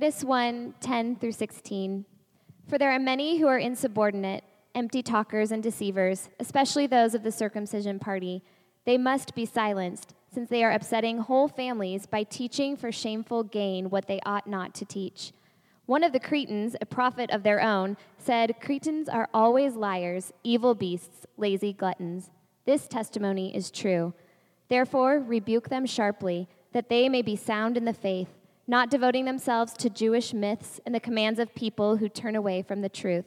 Titus 1 10 through 16. For there are many who are insubordinate, empty talkers, and deceivers, especially those of the circumcision party. They must be silenced, since they are upsetting whole families by teaching for shameful gain what they ought not to teach. One of the Cretans, a prophet of their own, said, Cretans are always liars, evil beasts, lazy gluttons. This testimony is true. Therefore, rebuke them sharply, that they may be sound in the faith, not devoting themselves to Jewish myths and the commands of people who turn away from the truth.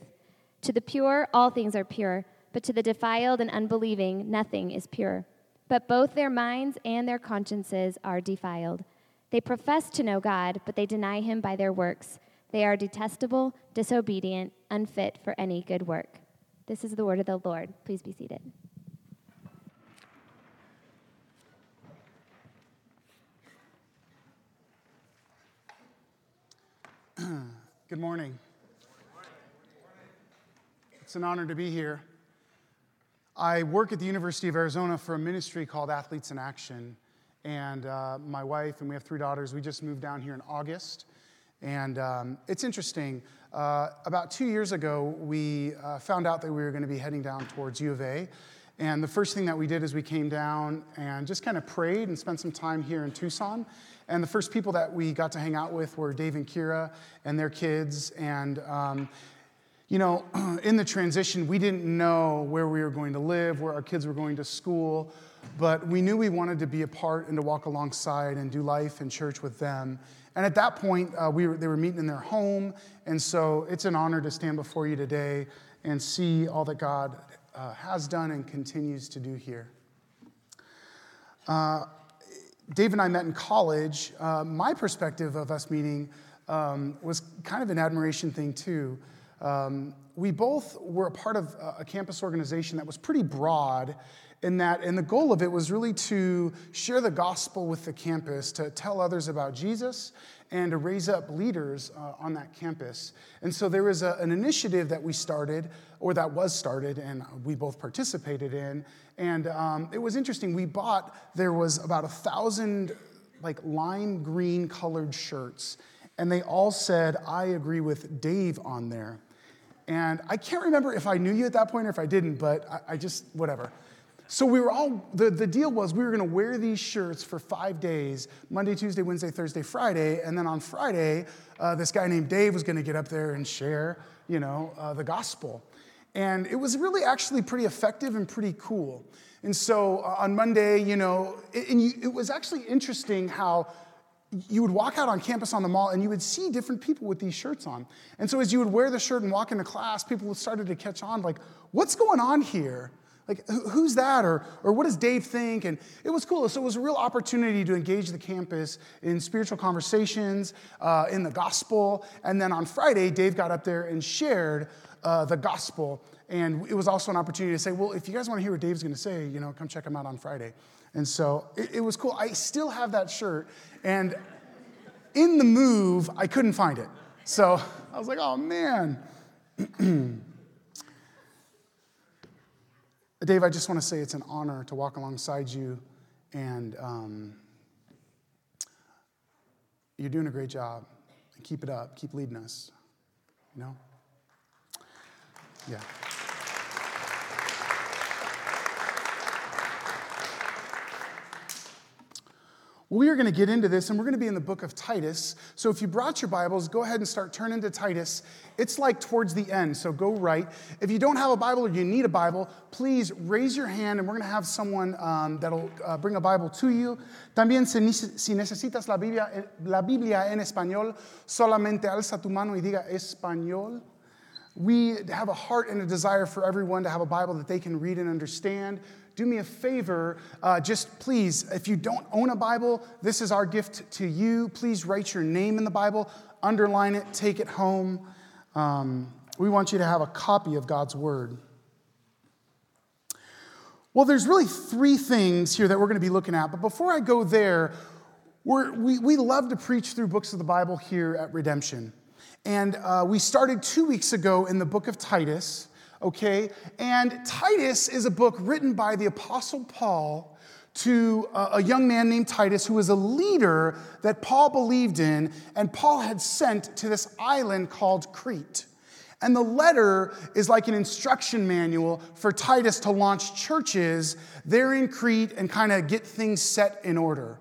To the pure, all things are pure, but to the defiled and unbelieving, nothing is pure. But both their minds and their consciences are defiled. They profess to know God, but they deny him by their works. They are detestable, disobedient, unfit for any good work. This is the word of the Lord. Please be seated. Good morning. It's an honor to be here. I work at the University of Arizona for a ministry called Athletes in Action. And uh, my wife, and we have three daughters, we just moved down here in August. And um, it's interesting. Uh, about two years ago, we uh, found out that we were going to be heading down towards U of A. And the first thing that we did is we came down and just kind of prayed and spent some time here in Tucson. And the first people that we got to hang out with were Dave and Kira and their kids. And, um, you know, in the transition, we didn't know where we were going to live, where our kids were going to school, but we knew we wanted to be a part and to walk alongside and do life and church with them. And at that point, uh, we were, they were meeting in their home. And so it's an honor to stand before you today and see all that God uh, has done and continues to do here. Uh, Dave and I met in college. Uh, my perspective of us meeting um, was kind of an admiration thing, too. Um, we both were a part of a campus organization that was pretty broad in that, and the goal of it was really to share the gospel with the campus, to tell others about Jesus, and to raise up leaders uh, on that campus. And so there was a, an initiative that we started, or that was started, and we both participated in. And um, it was interesting. We bought, there was about a thousand like lime green colored shirts, and they all said, I agree with Dave on there. And I can't remember if I knew you at that point or if I didn't, but I, I just, whatever. So we were all, the, the deal was we were going to wear these shirts for five days Monday, Tuesday, Wednesday, Thursday, Friday. And then on Friday, uh, this guy named Dave was going to get up there and share, you know, uh, the gospel. And it was really actually pretty effective and pretty cool. And so uh, on Monday, you know, it, and you, it was actually interesting how you would walk out on campus on the mall and you would see different people with these shirts on. And so as you would wear the shirt and walk into class, people started to catch on like, what's going on here? Like, who's that? Or, or what does Dave think? And it was cool. So it was a real opportunity to engage the campus in spiritual conversations, uh, in the gospel. And then on Friday, Dave got up there and shared uh, the gospel. And it was also an opportunity to say, well, if you guys want to hear what Dave's going to say, you know, come check him out on Friday. And so it, it was cool. I still have that shirt. And in the move, I couldn't find it. So I was like, oh, man. Dave, I just want to say it's an honor to walk alongside you, and um, you're doing a great job. Keep it up. Keep leading us. You know? Yeah. We are going to get into this, and we're going to be in the book of Titus. So if you brought your Bibles, go ahead and start turning to Titus. It's like towards the end, so go right. If you don't have a Bible or you need a Bible, please raise your hand, and we're going to have someone um, that'll uh, bring a Bible to you. También, si necesitas la Biblia, eh, la Biblia en español, solamente alza tu mano y diga español. We have a heart and a desire for everyone to have a Bible that they can read and understand do me a favor. Uh, just please, if you don't own a Bible, this is our gift to you. Please write your name in the Bible, underline it, take it home. Um, we want you to have a copy of God's Word. Well, there's really three things here that we're going to be looking at. But before I go there, we we, love to preach through books of the Bible here at Redemption. And uh, we started two weeks ago in the book of Titus okay? And Titus is a book written by the Apostle Paul to a young man named Titus who was a leader that Paul believed in, and Paul had sent to this island called Crete. And the letter is like an instruction manual for Titus to launch churches there in Crete and kind of get things set in order.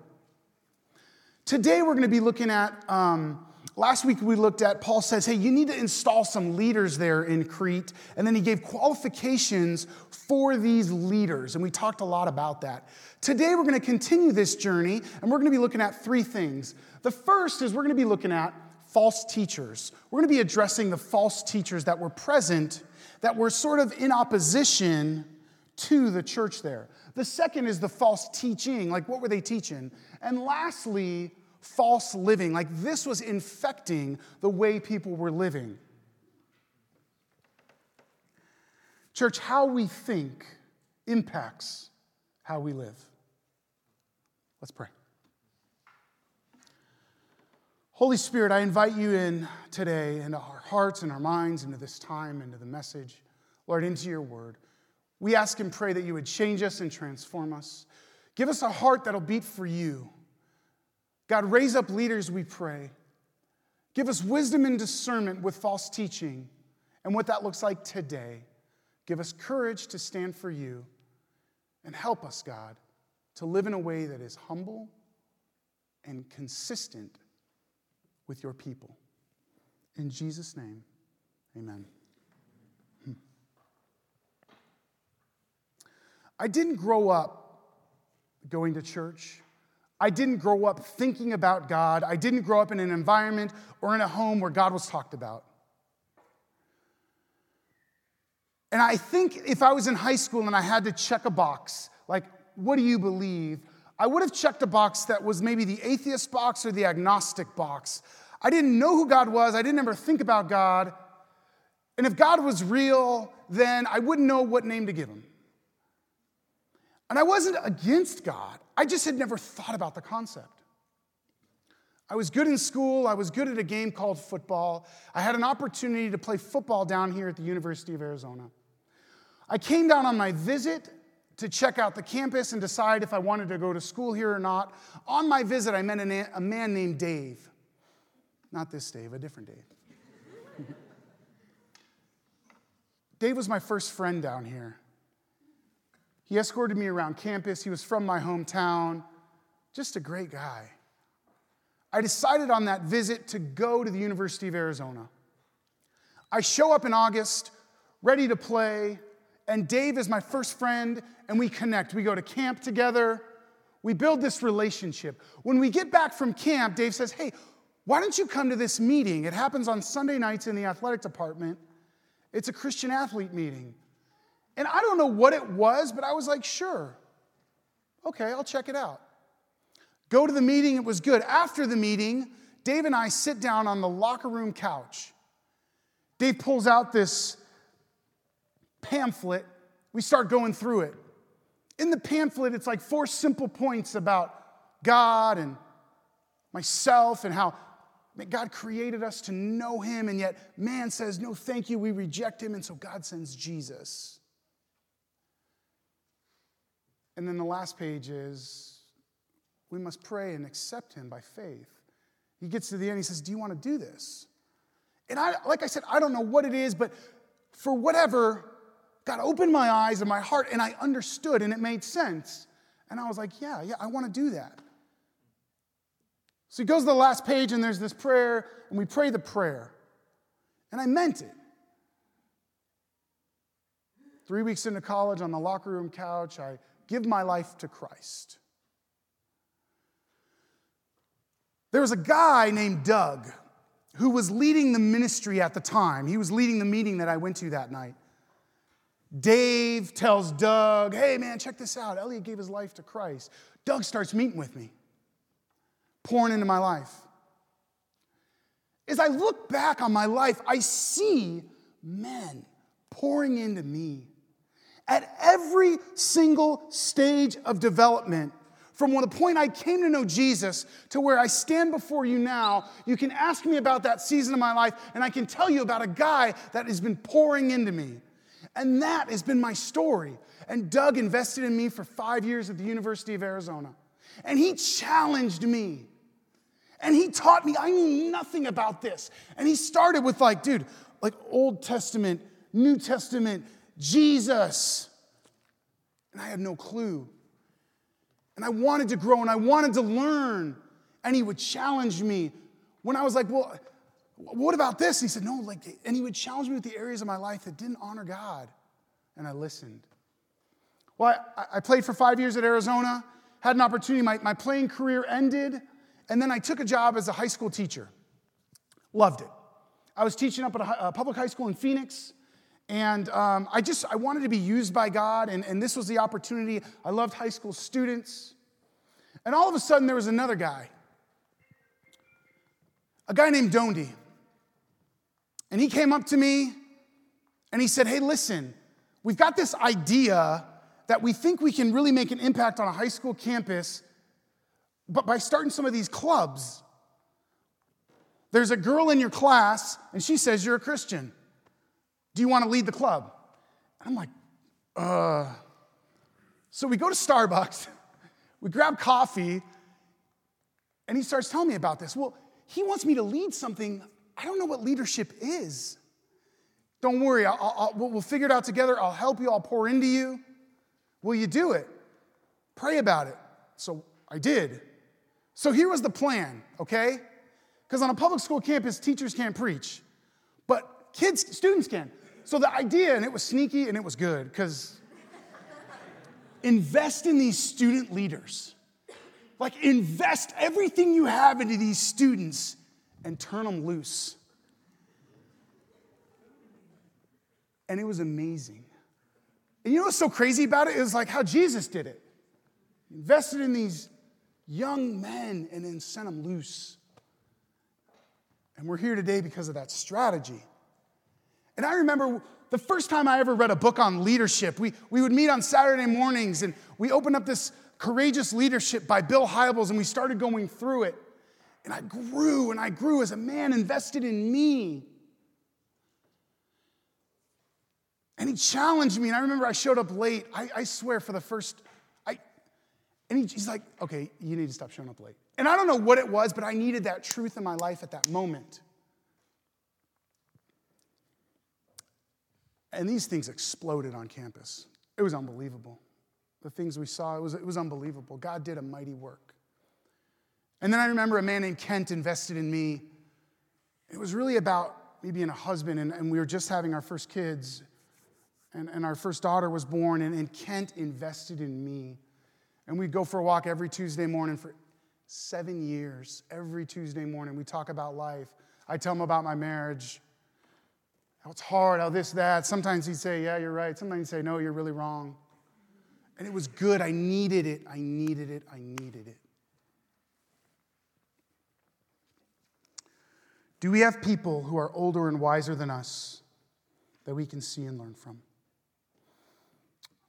Today, we're going to be looking at, um, last week we looked at, Paul says, hey, you need to install some leaders there in Crete. And then he gave qualifications for these leaders. And we talked a lot about that. Today, we're going to continue this journey, and we're going to be looking at three things. The first is we're going to be looking at false teachers. We're going to be addressing the false teachers that were present, that were sort of in opposition to the church there. The second is the false teaching. Like, what were they teaching? And lastly, false living. Like, this was infecting the way people were living. Church, how we think impacts how we live. Let's pray. Holy Spirit, I invite you in today into our hearts and our minds, into this time, into the message, Lord, into your word. We ask and pray that you would change us and transform us. Give us a heart that'll beat for you. God, raise up leaders, we pray. Give us wisdom and discernment with false teaching and what that looks like today. Give us courage to stand for you and help us, God, to live in a way that is humble and consistent with your people. In Jesus' name, amen. Hmm. I didn't grow up going to church. I didn't grow up thinking about God. I didn't grow up in an environment or in a home where God was talked about. And I think if I was in high school and I had to check a box, like, what do you believe? I would have checked a box that was maybe the atheist box or the agnostic box. I didn't know who God was. I didn't ever think about God. And if God was real, then I wouldn't know what name to give him. And I wasn't against God, I just had never thought about the concept. I was good in school. I was good at a game called football. I had an opportunity to play football down here at the University of Arizona. I came down on my visit to check out the campus and decide if I wanted to go to school here or not. On my visit, I met a man named Dave. Not this Dave, a different Dave. Dave was my first friend down here. He escorted me around campus. He was from my hometown. Just a great guy. I decided on that visit to go to the University of Arizona. I show up in August, ready to play, and Dave is my first friend, and we connect. We go to camp together. We build this relationship. When we get back from camp, Dave says, Hey, why don't you come to this meeting? It happens on Sunday nights in the athletic department. It's a Christian athlete meeting. And I don't know what it was, but I was like, sure. Okay, I'll check it out. Go to the meeting, it was good. After the meeting, Dave and I sit down on the locker room couch. Dave pulls out this pamphlet. We start going through it. In the pamphlet, it's like four simple points about God and myself and how God created us to know Him, and yet man says, No, thank you, we reject Him, and so God sends Jesus. And then the last page is we must pray and accept Him by faith. He gets to the end, he says, Do you want to do this? And I, like I said, I don't know what it is, but for whatever, God opened my eyes and my heart, and I understood, and it made sense. And I was like, Yeah, yeah, I want to do that. So he goes to the last page, and there's this prayer, and we pray the prayer. And I meant it. Three weeks into college on the locker room couch, I give my life to Christ. There was a guy named Doug who was leading the ministry at the time. He was leading the meeting that I went to that night. Dave tells Doug, Hey, man, check this out. Elliot gave his life to Christ. Doug starts meeting with me pouring into my life. As I look back on my life, I see men pouring into me at every single stage of development. From the point I came to know Jesus to where I stand before you now, you can ask me about that season of my life, and I can tell you about a guy that has been pouring into me. And that has been my story. And Doug invested in me for five years at the University of Arizona. And he challenged me. And he taught me, I knew nothing about this. And he started with, like, dude, like Old Testament, New Testament, Jesus. And I had no clue. And I wanted to grow and I wanted to learn. And he would challenge me when I was like, well, what about this? And he said, no, like, and he would challenge me with the areas of my life that didn't honor God. And I listened. Well, I, I played for five years at Arizona, had an opportunity. My, my playing career ended, and then I took a job as a high school teacher. Loved it. I was teaching up at a, a public high school in Phoenix. And um, I just, I wanted to be used by God, and, and this was the opportunity. I loved high school students. And all of a sudden, there was another guy, a guy named Dondi. And he came up to me and he said, Hey, listen, we've got this idea that we think we can really make an impact on a high school campus, but by starting some of these clubs. There's a girl in your class, and she says you're a Christian. Do you want to lead the club? And I'm like, uh. So we go to Starbucks, we grab coffee, and he starts telling me about this. Well, he wants me to lead something. I don't know what leadership is. Don't worry, I'll, I'll, we'll figure it out together. I'll help you, I'll pour into you. Will you do it? Pray about it. So I did. So here was the plan, okay? Because on a public school campus, teachers can't preach, but kids, students can. So the idea, and it was sneaky and it was good, because invest in these student leaders. Like, invest everything you have into these students and turn them loose. And it was amazing. And you know what's so crazy about it? It was like how Jesus did it. Invested in these young men and then sent them loose. And we're here today because of that strategy. And I remember the first time I ever read a book on leadership, we, we would meet on Saturday mornings and we opened up this Courageous Leadership by Bill Hybels and we started going through it. And I grew and I grew as a man invested in me. And he challenged me. And I remember I showed up late. I, I swear for the first, I, and he, he's like, okay, you need to stop showing up late. And I don't know what it was, but I needed that truth in my life at that moment. And these things exploded on campus. It was unbelievable. The things we saw, it was, it was unbelievable. God did a mighty work. And then I remember a man named Kent invested in me. It was really about me being a husband, and, and we were just having our first kids, and, and our first daughter was born, and, and Kent invested in me. And we'd go for a walk every Tuesday morning for seven years. Every Tuesday morning, we talk about life. I tell him about my marriage how it's hard, how this, that. Sometimes he'd say, Yeah, you're right. Sometimes he'd say, No, you're really wrong. And it was good. I needed it. I needed it. I needed it. Do we have people who are older and wiser than us that we can see and learn from?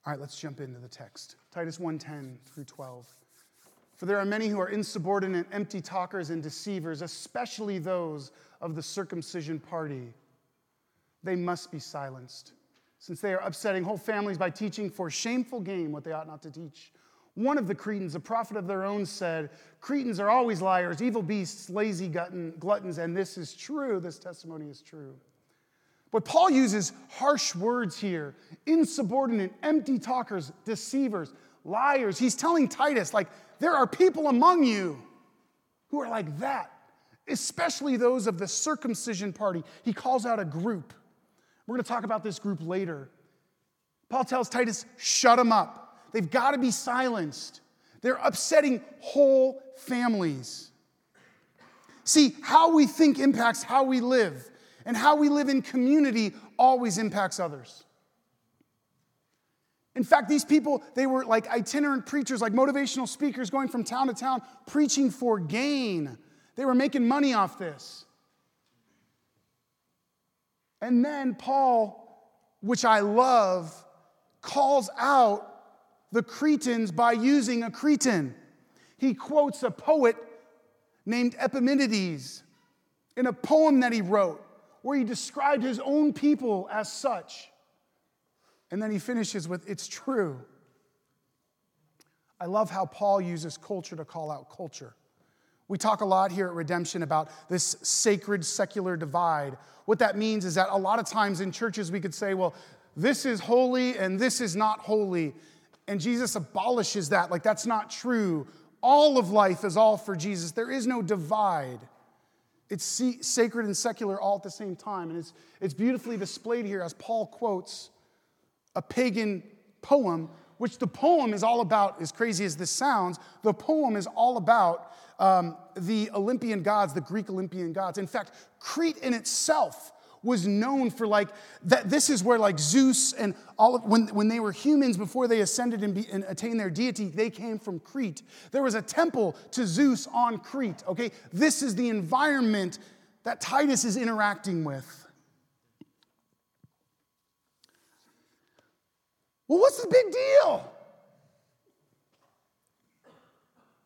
All right, let's jump into the text. Titus 1:10 through 12. For there are many who are insubordinate, empty talkers and deceivers, especially those of the circumcision party they must be silenced, since they are upsetting whole families by teaching for shameful gain what they ought not to teach. One of the Cretans, a prophet of their own, said, Cretans are always liars, evil beasts, lazy gluttons, and this is true. This testimony is true. But Paul uses harsh words here insubordinate, empty talkers, deceivers, liars. He's telling Titus, like, there are people among you who are like that, especially those of the circumcision party. He calls out a group. We're going to talk about this group later. Paul tells Titus, shut them up. They've got to be silenced. They're upsetting whole families. See, how we think impacts how we live, and how we live in community always impacts others. In fact, these people, they were like itinerant preachers, like motivational speakers going from town to town, preaching for gain. They were making money off this. And then Paul, which I love, calls out the Cretans by using a Cretan. He quotes a poet named Epimenides in a poem that he wrote where he described his own people as such. And then he finishes with, It's true. I love how Paul uses culture to call out culture. We talk a lot here at Redemption about this sacred secular divide. What that means is that a lot of times in churches we could say, well, this is holy and this is not holy. And Jesus abolishes that. Like, that's not true. All of life is all for Jesus. There is no divide. It's sacred and secular all at the same time. And it's, it's beautifully displayed here as Paul quotes a pagan poem, which the poem is all about, as crazy as this sounds, the poem is all about um, the Olympian gods, the Greek Olympian gods. In fact, Crete in itself was known for like that this is where like zeus and all of, when, when they were humans before they ascended and, be, and attained their deity they came from crete there was a temple to zeus on crete okay this is the environment that titus is interacting with Well, what's the big deal?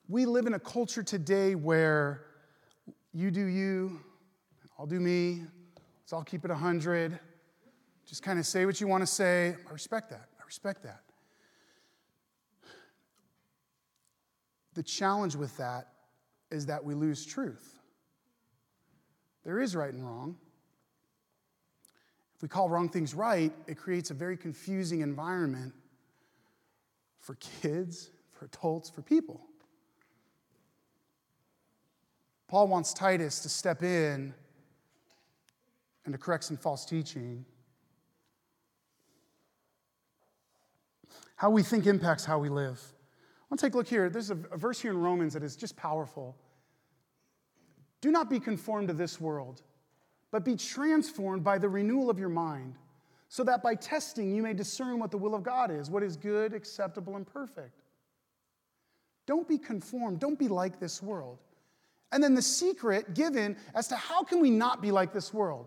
We live in a culture today where you do you, I'll do me, let's all keep it 100. Just kind of say what you want to say. I respect that. I respect that. The challenge with that is that we lose truth. There is right and wrong. If we call wrong things right, it creates a very confusing environment for kids, for adults, for people. Paul wants Titus to step in and to correct some false teaching. How we think impacts how we live. I want to take a look here. There's a, a verse here in Romans that is just powerful. Do not be conformed to this world but be transformed by the renewal of your mind, so that by testing you may discern what the will of God is, what is good, acceptable, and perfect. Don't be conformed, don't be like this world. And then the secret given as to how can we not be like this world?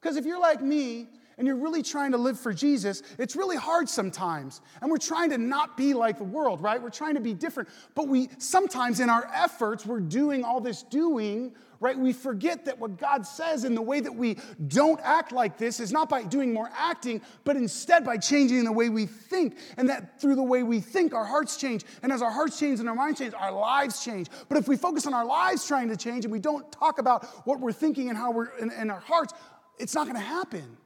Because if you're like me and you're really trying to live for Jesus, it's really hard sometimes. And we're trying to not be like the world, right? We're trying to be different. But we sometimes in our efforts, we're doing all this doing, right? We forget that what God says in the way that we don't act like this is not by doing more acting, but instead by changing the way we think. And that through the way we think, our hearts change. And as our hearts change and our minds change, our lives change. But if we focus on our lives trying to change and we don't talk about what we're thinking and how we're in, in our hearts, it's not going to happen.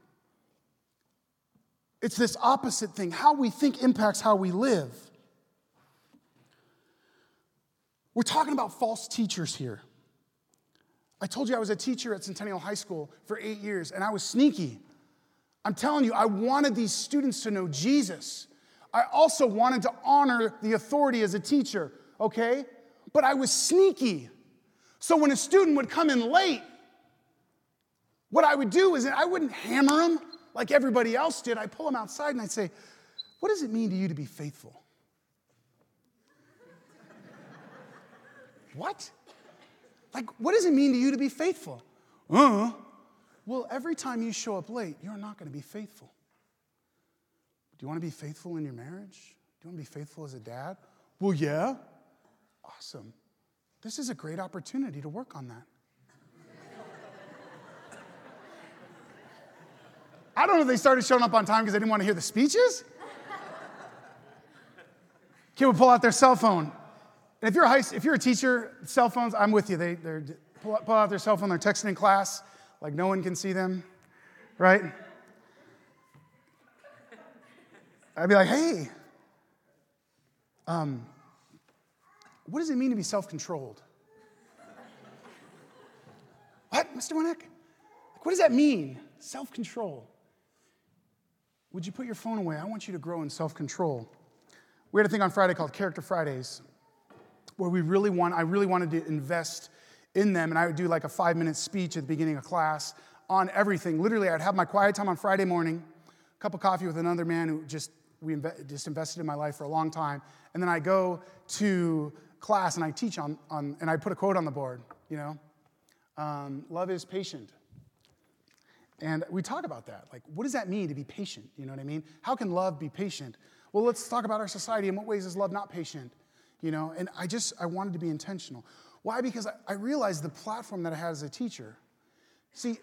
It's this opposite thing. How we think impacts how we live. We're talking about false teachers here. I told you I was a teacher at Centennial High School for eight years, and I was sneaky. I'm telling you, I wanted these students to know Jesus. I also wanted to honor the authority as a teacher, okay? But I was sneaky. So when a student would come in late, what I would do is I wouldn't hammer them like everybody else did, I pull them outside and I'd say, What does it mean to you to be faithful? what? Like, what does it mean to you to be faithful? Uh, well, every time you show up late, you're not going to be faithful. Do you want to be faithful in your marriage? Do you want to be faithful as a dad? Well, yeah. Awesome. This is a great opportunity to work on that. I don't know if they started showing up on time because they didn't want to hear the speeches. Kid would pull out their cell phone. And if you're a, high, if you're a teacher, cell phones, I'm with you. They they pull, pull out their cell phone, they're texting in class, like no one can see them, right? I'd be like, hey, um, what does it mean to be self controlled? what, Mr. Winnick? What does that mean? Self control. Would you put your phone away? I want you to grow in self control. We had a thing on Friday called Character Fridays, where we really want, I really wanted to invest in them. And I would do like a five minute speech at the beginning of class on everything. Literally, I'd have my quiet time on Friday morning, a cup of coffee with another man who just, we inve- just invested in my life for a long time. And then I go to class and I teach on, on and I put a quote on the board, you know, um, love is patient. And we talk about that. Like, what does that mean to be patient? You know what I mean? How can love be patient? Well, let's talk about our society. In what ways is love not patient? You know, and I just, I wanted to be intentional. Why? Because I, I realized the platform that I had as a teacher. See,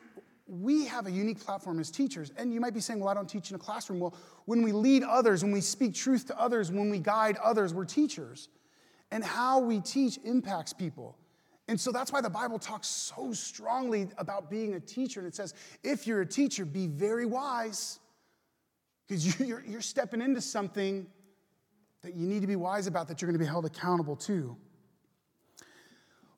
we have a unique platform as teachers. And you might be saying, well, I don't teach in a classroom. Well, when we lead others, when we speak truth to others, when we guide others, we're teachers. And how we teach impacts people. And so that's why the Bible talks so strongly about being a teacher. And it says, if you're a teacher, be very wise, because you're, you're stepping into something that you need to be wise about, that you're going to be held accountable to.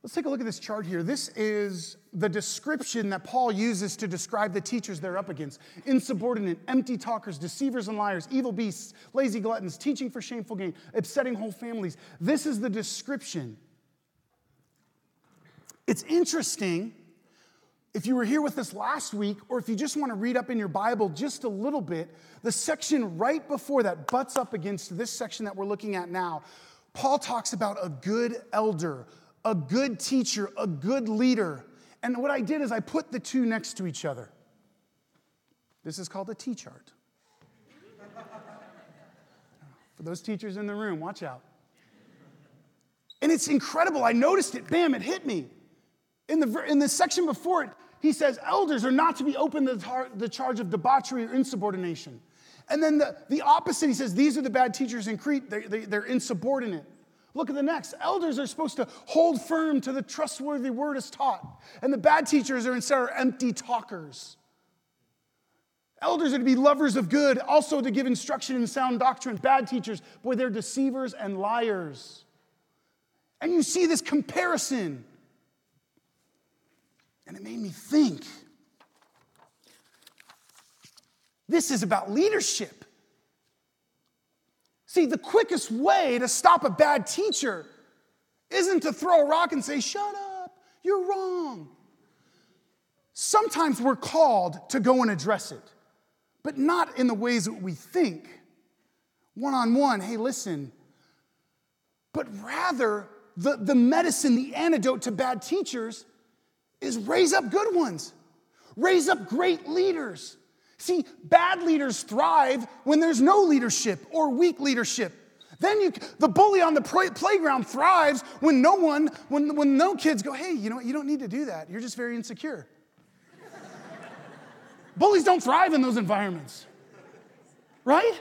Let's take a look at this chart here. This is the description that Paul uses to describe the teachers they're up against insubordinate, empty talkers, deceivers and liars, evil beasts, lazy gluttons, teaching for shameful gain, upsetting whole families. This is the description. It's interesting if you were here with us last week, or if you just want to read up in your Bible just a little bit, the section right before that butts up against this section that we're looking at now. Paul talks about a good elder, a good teacher, a good leader. And what I did is I put the two next to each other. This is called a T chart. For those teachers in the room, watch out. And it's incredible. I noticed it. Bam, it hit me. In the, in the section before it, he says elders are not to be open to the, tar- the charge of debauchery or insubordination. And then the, the opposite, he says, these are the bad teachers in Crete, they, they, they're insubordinate. Look at the next. Elders are supposed to hold firm to the trustworthy word as taught. And the bad teachers are instead are empty talkers. Elders are to be lovers of good, also to give instruction in sound doctrine. Bad teachers, boy, they're deceivers and liars. And you see this comparison. And it made me think this is about leadership. See, the quickest way to stop a bad teacher isn't to throw a rock and say, Shut up, you're wrong. Sometimes we're called to go and address it, but not in the ways that we think. One on one, hey, listen. But rather, the, the medicine, the antidote to bad teachers is raise up good ones, raise up great leaders. See, bad leaders thrive when there's no leadership or weak leadership. Then you, the bully on the playground thrives when no one, when, when no kids go, hey, you know what, you don't need to do that. You're just very insecure. Bullies don't thrive in those environments, right?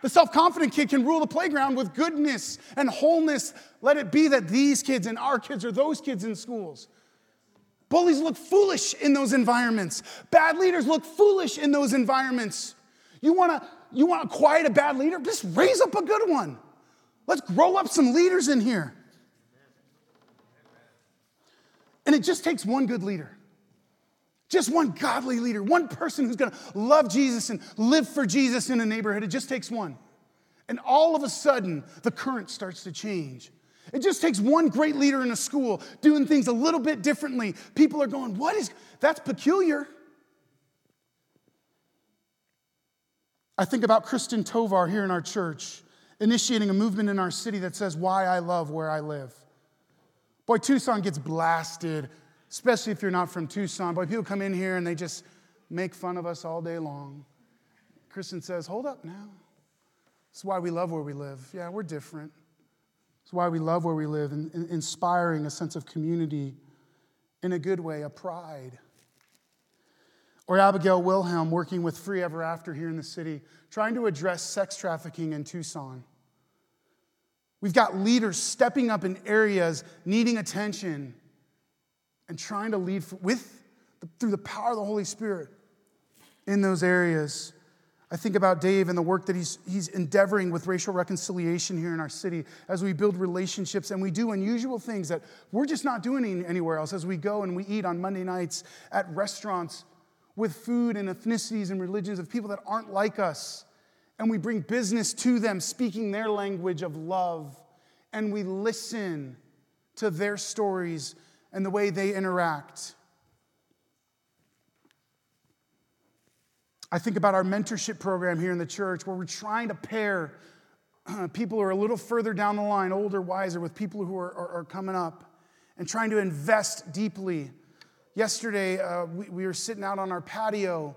The self confident kid can rule the playground with goodness and wholeness. Let it be that these kids and our kids are those kids in schools. Bullies look foolish in those environments. Bad leaders look foolish in those environments. You want to you want to quiet a bad leader? Just raise up a good one. Let's grow up some leaders in here. And it just takes one good leader. Just one godly leader, one person who's going to love Jesus and live for Jesus in a neighborhood. It just takes one. And all of a sudden, the current starts to change. It just takes one great leader in a school doing things a little bit differently. People are going, What is that's peculiar? I think about Kristen Tovar here in our church, initiating a movement in our city that says, Why I love where I live. Boy, Tucson gets blasted, especially if you're not from Tucson. Boy, people come in here and they just make fun of us all day long. Kristen says, Hold up now. That's why we love where we live. Yeah, we're different. It's why we love where we live, and, inspiring a sense of community in a good way, a pride. Or Abigail Wilhelm working with Free Ever After here in the city, trying to address sex trafficking in Tucson. We've got leaders stepping up in areas needing attention and trying to lead with through the power of the Holy Spirit in those areas. I think about Dave and the work that he's, he's endeavoring with racial reconciliation here in our city as we build relationships and we do unusual things that we're just not doing anywhere else as we go and we eat on Monday nights at restaurants with food and ethnicities and religions of people that aren't like us. And we bring business to them, speaking their language of love. And we listen to their stories and the way they interact. I think about our mentorship program here in the church where we're trying to pair people who are a little further down the line, older, wiser, with people who are, are, are coming up and trying to invest deeply. Yesterday, uh, we, we, were sitting out on our patio,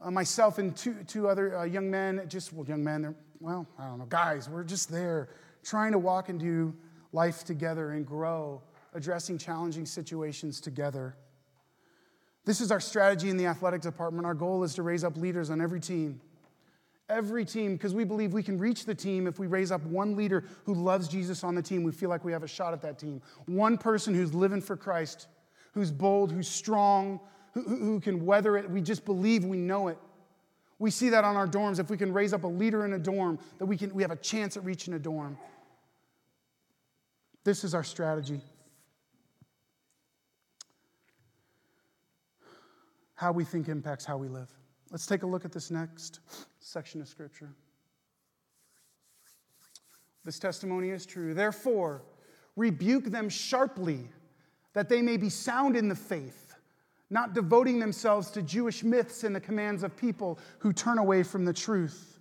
uh, myself and two, two other uh, young men, just, well, young men, well, I don't know, guys, we're just there trying to walk and do life together and grow, addressing challenging situations together. This is our strategy in the athletic department. Our goal is to raise up leaders on every team. Every team, because we believe we can reach the team if we raise up one leader who loves Jesus on the team. We feel like we have a shot at that team. One person who's living for Christ, who's bold, who's strong, who, who can weather it. We just believe we know it. We see that on our dorms. If we can raise up a leader in a dorm, that we, can, we have a chance at reaching a dorm. This is our strategy. How we think impacts how we live. Let's take a look at this next section of Scripture. This testimony is true. Therefore, rebuke them sharply, that they may be sound in the faith, not devoting themselves to Jewish myths and the commands of people who turn away from the truth.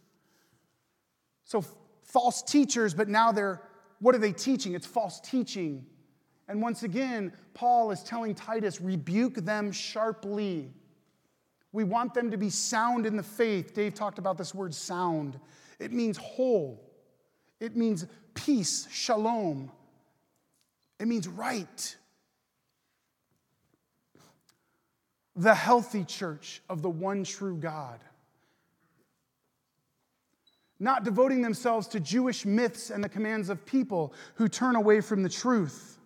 So, false teachers, but now they're, what are they teaching? It's false teaching. And once again, Paul is telling Titus, rebuke them sharply. We want them to be sound in the faith. Dave talked about this word sound. It means whole, it means peace, shalom. It means right. The healthy church of the one true God. Not devoting themselves to Jewish myths and the commands of people who turn away from the truth.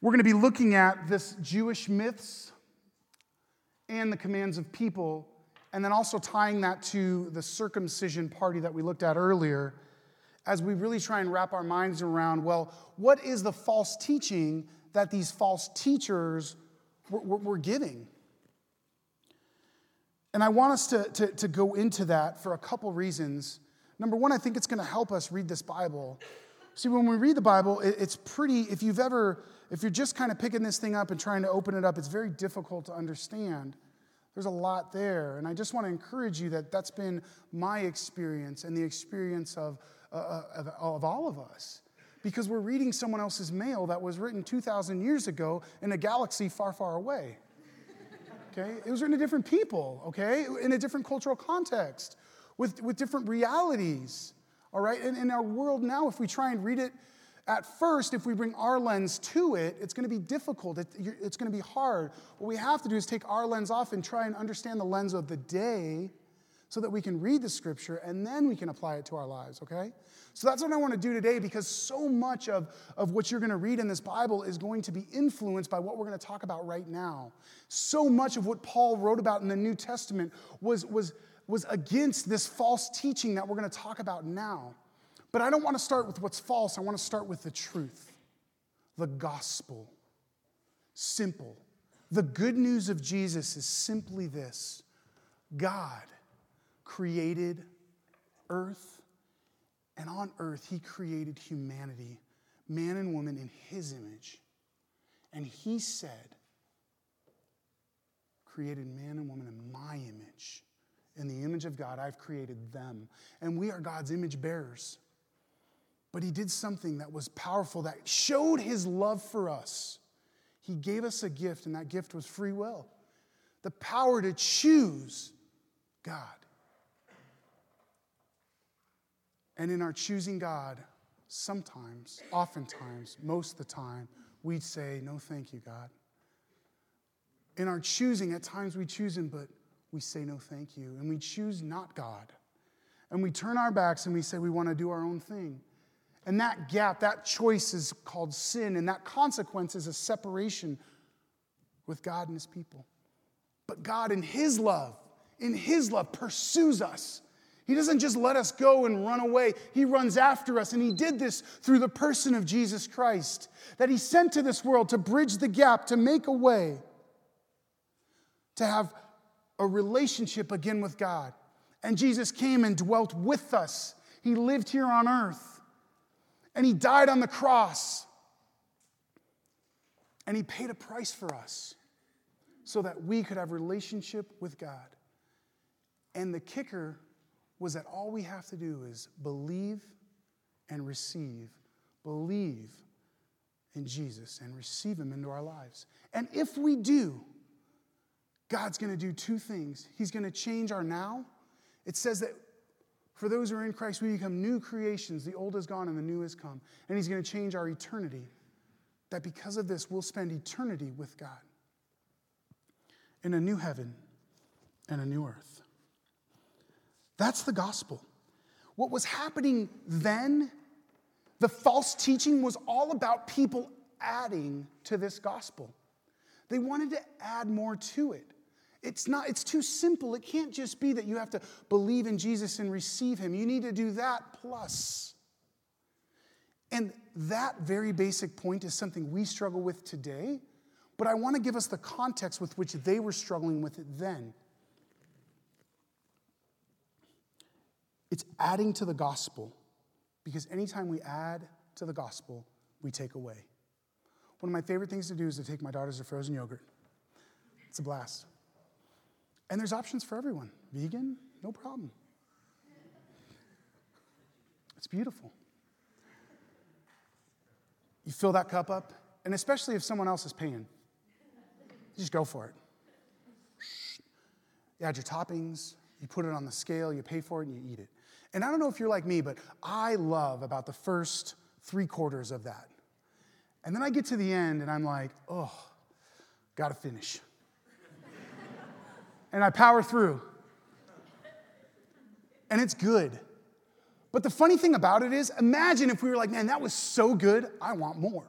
We're going to be looking at this Jewish myths and the commands of people, and then also tying that to the circumcision party that we looked at earlier, as we really try and wrap our minds around well, what is the false teaching that these false teachers were, were giving? And I want us to, to, to go into that for a couple reasons. Number one, I think it's going to help us read this Bible. See, when we read the Bible, it, it's pretty, if you've ever if you're just kind of picking this thing up and trying to open it up, it's very difficult to understand. There's a lot there. And I just want to encourage you that that's been my experience and the experience of, uh, uh of, of all of us. Because we're reading someone else's mail that was written 2,000 years ago in a galaxy far, far away. Okay? It was written to different people, okay? In a different cultural context, with, with different realities. All right? And in our world now, if we try and read it at first, if we bring our lens to it, it's going to be difficult. It's going to be hard. What we have to do is take our lens off and try and understand the lens of the day so that we can read the scripture and then we can apply it to our lives, okay? So that's what I want to do today because so much of, of what you're going to read in this Bible is going to be influenced by what we're going to talk about right now. So much of what Paul wrote about in the New Testament was, was, was against this false teaching that we're going to talk about now. But I don't want to start with what's false. I want to start with the truth, the gospel. Simple. The good news of Jesus is simply this God created earth, and on earth, He created humanity, man and woman, in His image. And He said, created man and woman in my image. In the image of God, I've created them. And we are God's image bearers. But he did something that was powerful, that showed his love for us. He gave us a gift, and that gift was free will the power to choose God. And in our choosing God, sometimes, oftentimes, most of the time, we'd say, No, thank you, God. In our choosing, at times we choose Him, but we say, No, thank you. And we choose not God. And we turn our backs and we say, We want to do our own thing. And that gap, that choice is called sin, and that consequence is a separation with God and His people. But God, in His love, in His love, pursues us. He doesn't just let us go and run away. He runs after us. And He did this through the person of Jesus Christ, that He sent to this world to bridge the gap, to make a way, to have a relationship again with God. And Jesus came and dwelt with us. He lived here on earth and he died on the cross. And he paid a price for us so that we could have relationship with God. And the kicker was that all we have to do is believe and receive. Believe in Jesus and receive him into our lives. And if we do, God's going to do two things. He's going to change our now. It says that for those who are in Christ, we become new creations. The old is gone and the new has come. And He's going to change our eternity. That because of this, we'll spend eternity with God. in a new heaven and a new earth. That's the gospel. What was happening then, the false teaching was all about people adding to this gospel. They wanted to add more to it. It's not it's too simple. It can't just be that you have to believe in Jesus and receive him. You need to do that plus. And that very basic point is something we struggle with today, but I want to give us the context with which they were struggling with it then. It's adding to the gospel because anytime we add to the gospel, we take away. One of my favorite things to do is to take my daughters to frozen yogurt. It's a blast. And there's options for everyone. Vegan, no problem. It's beautiful. You fill that cup up, and especially if someone else is paying, just go for it. You add your toppings, you put it on the scale, you pay for it, and you eat it. And I don't know if you're like me, but I love about the first three quarters of that. And then I get to the end and I'm like, oh, gotta finish. And I power through. And it's good. But the funny thing about it is, imagine if we were like, man, that was so good, I want more.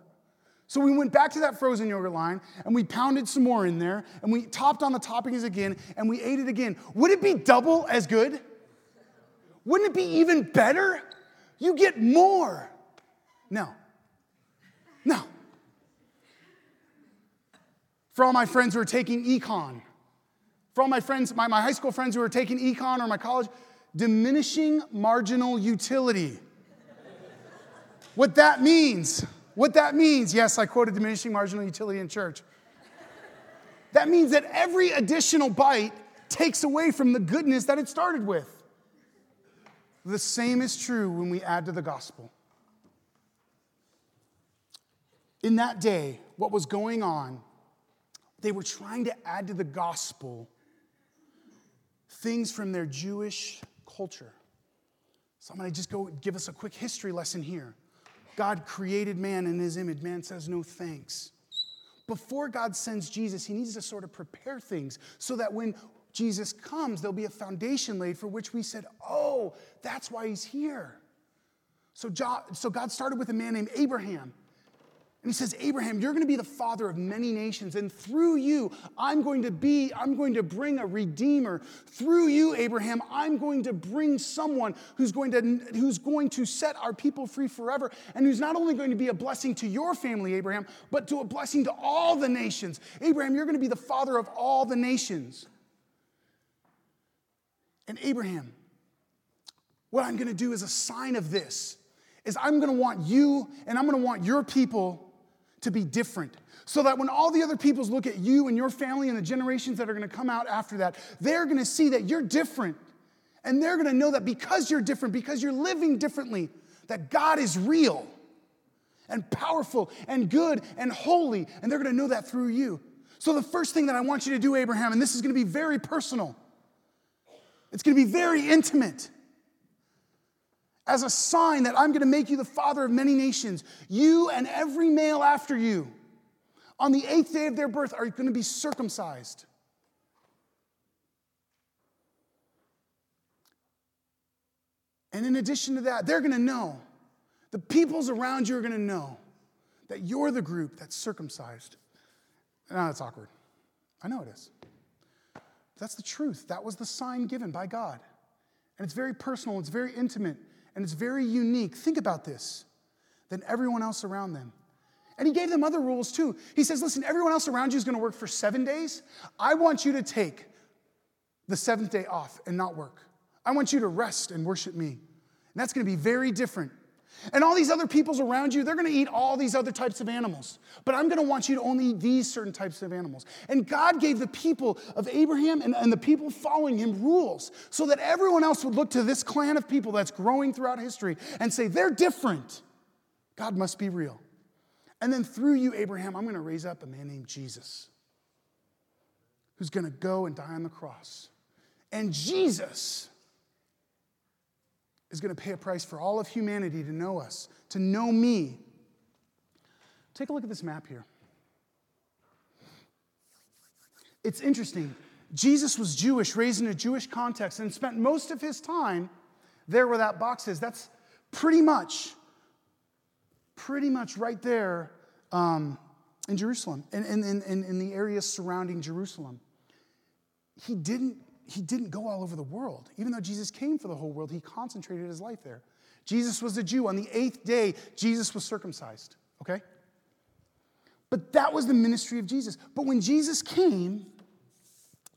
So we went back to that frozen yogurt line and we pounded some more in there and we topped on the toppings again and we ate it again. Would it be double as good? Wouldn't it be even better? You get more. No. No. For all my friends who are taking econ, for all my friends, my, my high school friends who are taking econ or my college, diminishing marginal utility. what that means, what that means, yes, I quoted diminishing marginal utility in church. That means that every additional bite takes away from the goodness that it started with. The same is true when we add to the gospel. In that day, what was going on, they were trying to add to the gospel things from their Jewish culture. So I'm going to just go give us a quick history lesson here. God created man in his image. Man says no thanks. Before God sends Jesus, he needs to sort of prepare things so that when Jesus comes, there'll be a foundation laid for which we said, oh, that's why he's here. So, God started with a man named Abraham. And he says, Abraham, you're going to be the father of many nations. And through you, I'm going to be, I'm going to bring a redeemer. Through you, Abraham, I'm going to bring someone who's going to, who's going to set our people free forever. And who's not only going to be a blessing to your family, Abraham, but to a blessing to all the nations. Abraham, you're going to be the father of all the nations. And Abraham, what I'm going to do as a sign of this is I'm going to want you and I'm going to want your people to be different. So that when all the other peoples look at you and your family and the generations that are going to come out after that, they're going to see that you're different. And they're going to know that because you're different, because you're living differently, that God is real and powerful and good and holy. And they're going to know that through you. So, the first thing that I want you to do, Abraham, and this is going to be very personal, it's going to be very intimate. As a sign that I'm going to make you the father of many nations, you and every male after you, on the eighth day of their birth, are going to be circumcised. And in addition to that, they're going to know, the peoples around you are going to know that you're the group that's circumcised. Now that's awkward. I know it is. That's the truth. That was the sign given by God. And it's very personal, it's very intimate, and it's very unique. Think about this than everyone else around them. And he gave them other rules too. He says, listen, everyone else around you is going to work for seven days. I want you to take the seventh day off and not work. I want you to rest and worship me. And that's going to be very different and all these other peoples around you, they're going to eat all these other types of animals. But I'm going to want you to only eat these certain types of animals. And God gave the people of Abraham and, and the people following him rules so that everyone else would look to this clan of people that's growing throughout history and say, they're different. God must be real. And then through you, Abraham, I'm going to raise up a man named Jesus who's going to go and die on the cross. And Jesus is going to pay a price for all of humanity to know us, to know me. Take a look at this map here. It's interesting. Jesus was Jewish, raised in a Jewish context, and spent most of his time there where that box is. That's pretty much, pretty much right there um, in Jerusalem, in, in, in, in the areas surrounding Jerusalem. He didn't, he didn't go all over the world. Even though Jesus came for the whole world, he concentrated his life there. Jesus was a Jew. On the eighth day, Jesus was circumcised, okay? But that was the ministry of Jesus. But when Jesus came,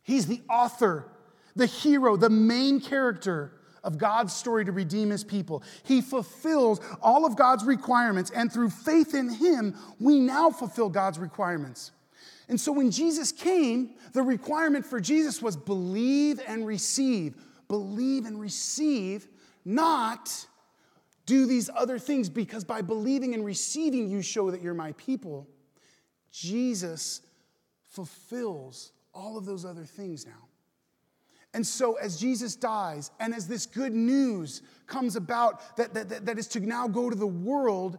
he's the author, the hero, the main character of God's story to redeem his people. He fulfills all of God's requirements, and through faith in him, we now fulfill God's requirements. And so when Jesus came, the requirement for Jesus was believe and receive. Believe and receive, not do these other things, because by believing and receiving, you show that you're my people. Jesus fulfills all of those other things now. And so, as Jesus dies, and as this good news comes about that, that, that is to now go to the world,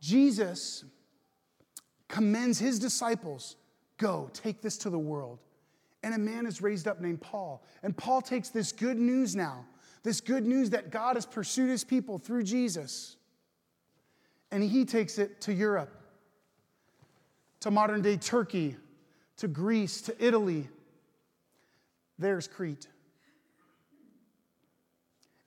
Jesus commends his disciples go, take this to the world. And a man is raised up named Paul. And Paul takes this good news now, this good news that God has pursued his people through Jesus, and he takes it to Europe, to modern day Turkey, to Greece, to Italy, there's Crete.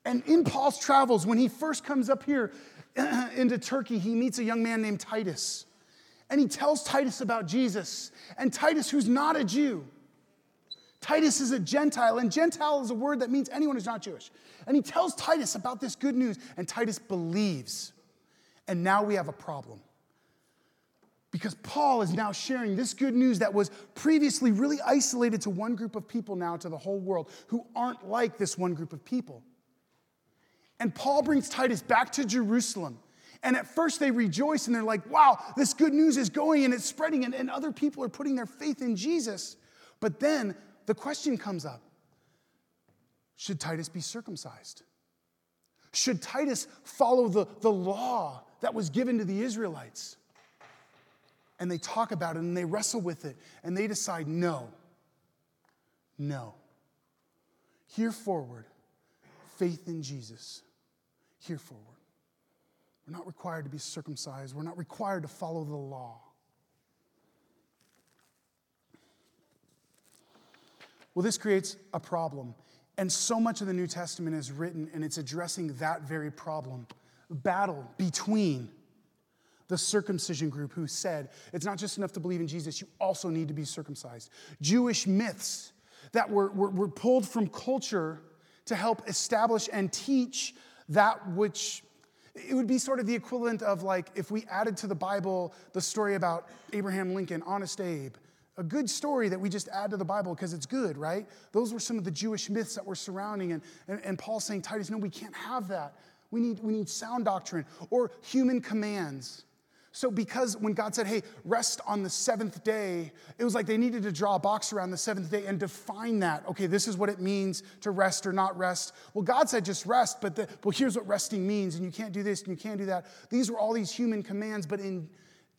And in Paul's travels, when he first comes up here into Turkey, he meets a young man named Titus. And he tells Titus about Jesus. And Titus, who's not a Jew, Titus is a Gentile, and Gentile is a word that means anyone who's not Jewish. And he tells Titus about this good news, and Titus believes. And now we have a problem. Because Paul is now sharing this good news that was previously really isolated to one group of people, now to the whole world, who aren't like this one group of people. And Paul brings Titus back to Jerusalem. And at first they rejoice and they're like, wow, this good news is going and it's spreading, and, and other people are putting their faith in Jesus. But then the question comes up should Titus be circumcised? Should Titus follow the, the law that was given to the Israelites? and they talk about it and they wrestle with it and they decide no, no. Here forward, faith in Jesus. Here forward. We're not required to be circumcised, we're not required to follow the law. Well, this creates a problem. And so much of the New Testament is written and it's addressing that very problem battle between the circumcision group who said it's not just enough to believe in Jesus, you also need to be circumcised. Jewish myths that were, were, were pulled from culture to help establish and teach that which it would be sort of the equivalent of like if we added to the Bible the story about Abraham Lincoln, Honest Abe, a good story that we just add to the Bible because it's good, right? Those were some of the Jewish myths that were surrounding, and, and, and Paul's saying, Titus, no, we can't have that. We need, we need sound doctrine or human commands. So, because when God said, hey, rest on the seventh day, it was like they needed to draw a box around the seventh day and define that. Okay, this is what it means to rest or not rest. Well, God said just rest, but the, well, here's what resting means, and you can't do this and you can't do that. These were all these human commands, but in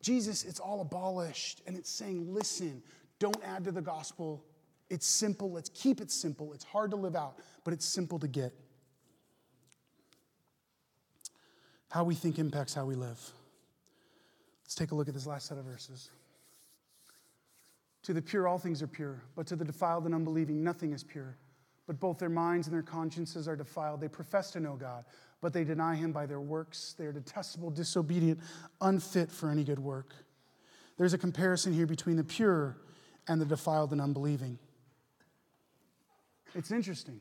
Jesus, it's all abolished. And it's saying, listen, don't add to the gospel. It's simple. Let's keep it simple. It's hard to live out, but it's simple to get. How we think impacts how we live. Let's take a look at this last set of verses. To the pure, all things are pure, but to the defiled and unbelieving, nothing is pure. But both their minds and their consciences are defiled. They profess to know God, but they deny him by their works. They are detestable, disobedient, unfit for any good work. There's a comparison here between the pure and the defiled and unbelieving. It's interesting.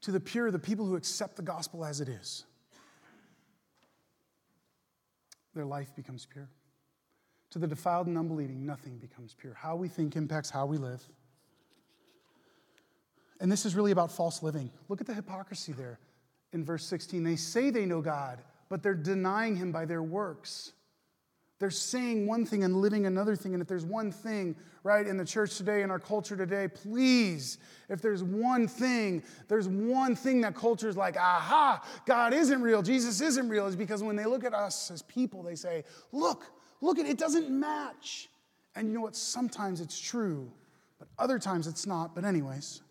To the pure, the people who accept the gospel as it is, their life becomes pure. To the defiled and unbelieving, nothing becomes pure. How we think impacts how we live. And this is really about false living. Look at the hypocrisy there in verse 16. They say they know God, but they're denying Him by their works. They're saying one thing and living another thing. And if there's one thing, right, in the church today, in our culture today, please, if there's one thing, there's one thing that culture is like, aha, God isn't real, Jesus isn't real, is because when they look at us as people, they say, look, look at it, it doesn't match. And you know what? Sometimes it's true, but other times it's not. But, anyways,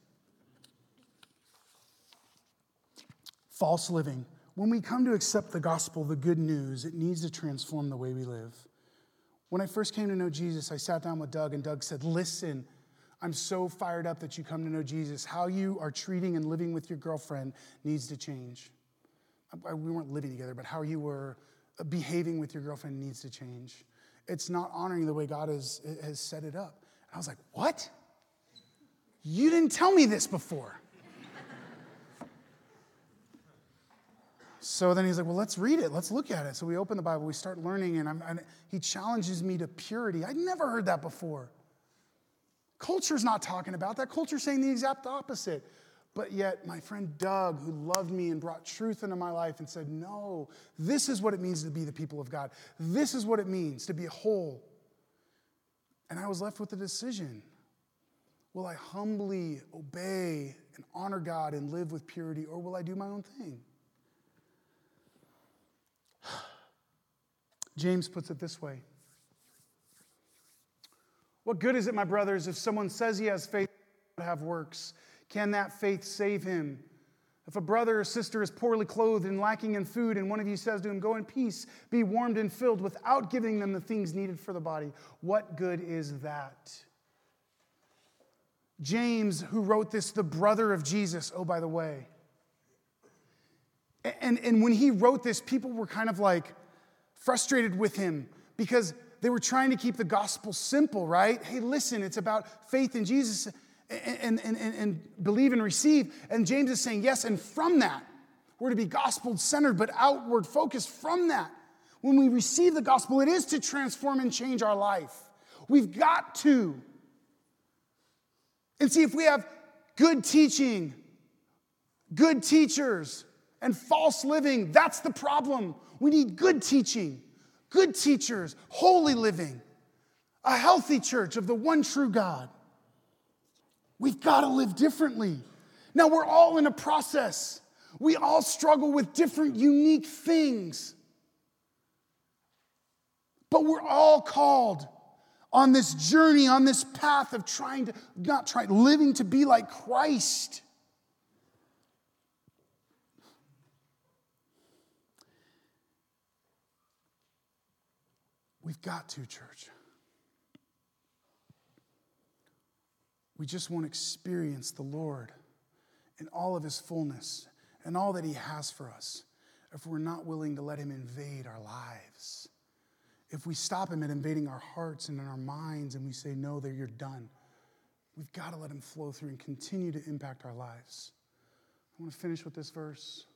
false living. When we come to accept the gospel, the good news, it needs to transform the way we live. When I first came to know Jesus, I sat down with Doug, and Doug said, Listen, I'm so fired up that you come to know Jesus. How you are treating and living with your girlfriend needs to change. We weren't living together, but how you were uh, behaving with your girlfriend needs to change. It's not honoring the way God has, has set it up. And I was like, What? You didn't tell me this before. So then he's like, well, let's read it. Let's look at it. So we open the Bible, we start learning, and, and, he challenges me to purity. I'd never heard that before. Culture's not talking about that. Culture's saying the exact opposite. But yet, my friend Doug, who loved me and brought truth into my life and said, no, this is what it means to be the people of God. This is what it means to be whole. And I was left with a decision. Will I humbly obey and honor God and live with purity, or will I do my own thing? James puts it this way What good is it, my brothers, if someone says he has faith but have works? Can that faith save him? If a brother or sister is poorly clothed and lacking in food, and one of you says to him, Go in peace, be warmed and filled, without giving them the things needed for the body, what good is that? James, who wrote this, the brother of Jesus, oh, by the way. And, and when he wrote this, people were kind of like, frustrated with him because they were trying to keep the gospel simple, right? Hey, listen, it's about faith in Jesus and, and, and, and believe and receive. And James is saying, yes, and from that, we're to be gospel centered, but outward focused from that. When we receive the gospel, it is to transform and change our life. We've got to. And see, if we have good teaching, good teachers, and false living, that's the problem. We need good teaching, good teachers, holy living, a healthy church of the one true God. We've got to live differently. Now, we're all in a process. We all struggle with different, unique things. But we're all called on this journey, on this path of trying to, not trying, living to be like Christ. We've got to, church. We just won't experience the Lord in all of his fullness and all that he has for us if we're not willing to let him invade our lives. If we stop him at invading our hearts and in our minds and we say, no, that you're done, we've got to let him flow through and continue to impact our lives. I want to finish with this verse.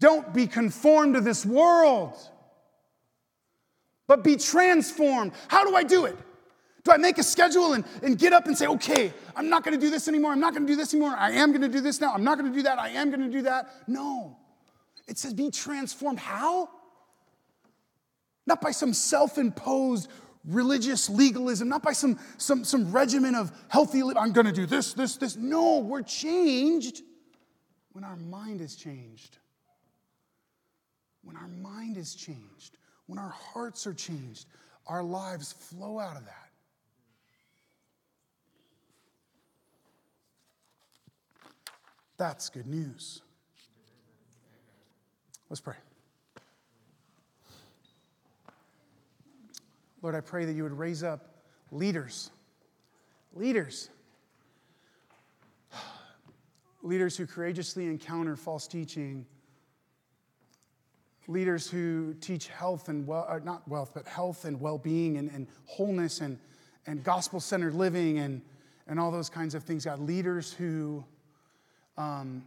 Don't be conformed to this world but be transformed. How do I do it? Do I make a schedule and, and get up and say, okay, I'm not gonna do this anymore, I'm not gonna do this anymore, I am gonna do this now, I'm not gonna do that, I am gonna do that? No. It says be transformed. How? Not by some self imposed religious legalism, not by some, some, some regimen of healthy, I'm gonna do this, this, this. No, we're changed when our mind is changed. When our mind is changed when our hearts are changed, our lives flow out of that. That's good news. Let's pray. Lord, I pray that you would raise up leaders, leaders, leaders who courageously encounter false teaching leaders who teach health and well, uh, not wealth, but health and well-being and, and wholeness and, and gospel-centered living and, and all those kinds of things. God, leaders who um,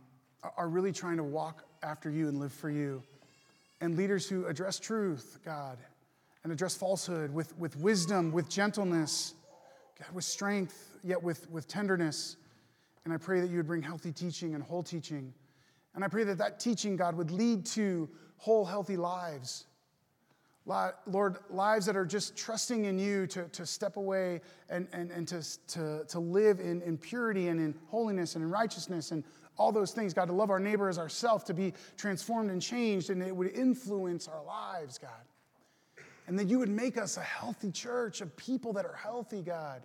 are really trying to walk after you and live for you. And leaders who address truth, God, and address falsehood with, with wisdom, with gentleness, God, with strength, yet with, with tenderness. And I pray that you would bring healthy teaching and whole teaching. And I pray that that teaching, God, would lead to whole, healthy lives. Lord, lives that are just trusting in you to, to step away and, and, and to, to, to live in, in purity and in holiness and in righteousness and all those things. God, to love our neighbor as ourselves, to be transformed and changed, and it would influence our lives, God. and that you would make us a healthy church of people that are healthy, God.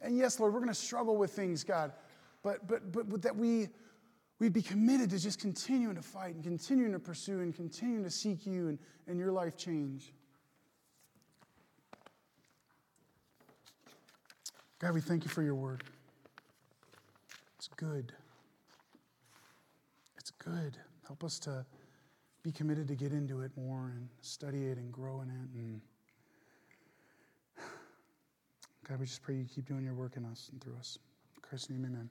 And yes, Lord, we're going to struggle with things, God, but, but, but, but that we, we'd be committed to just continuing to fight and continuing to pursue and continuing to seek you and, and your life change. God, we thank you for your word. It's good. It's good. Help us to be committed to get into it more and study it and grow in it. And God, we just pray you keep doing your work in us and through us. In Christ's name, amen.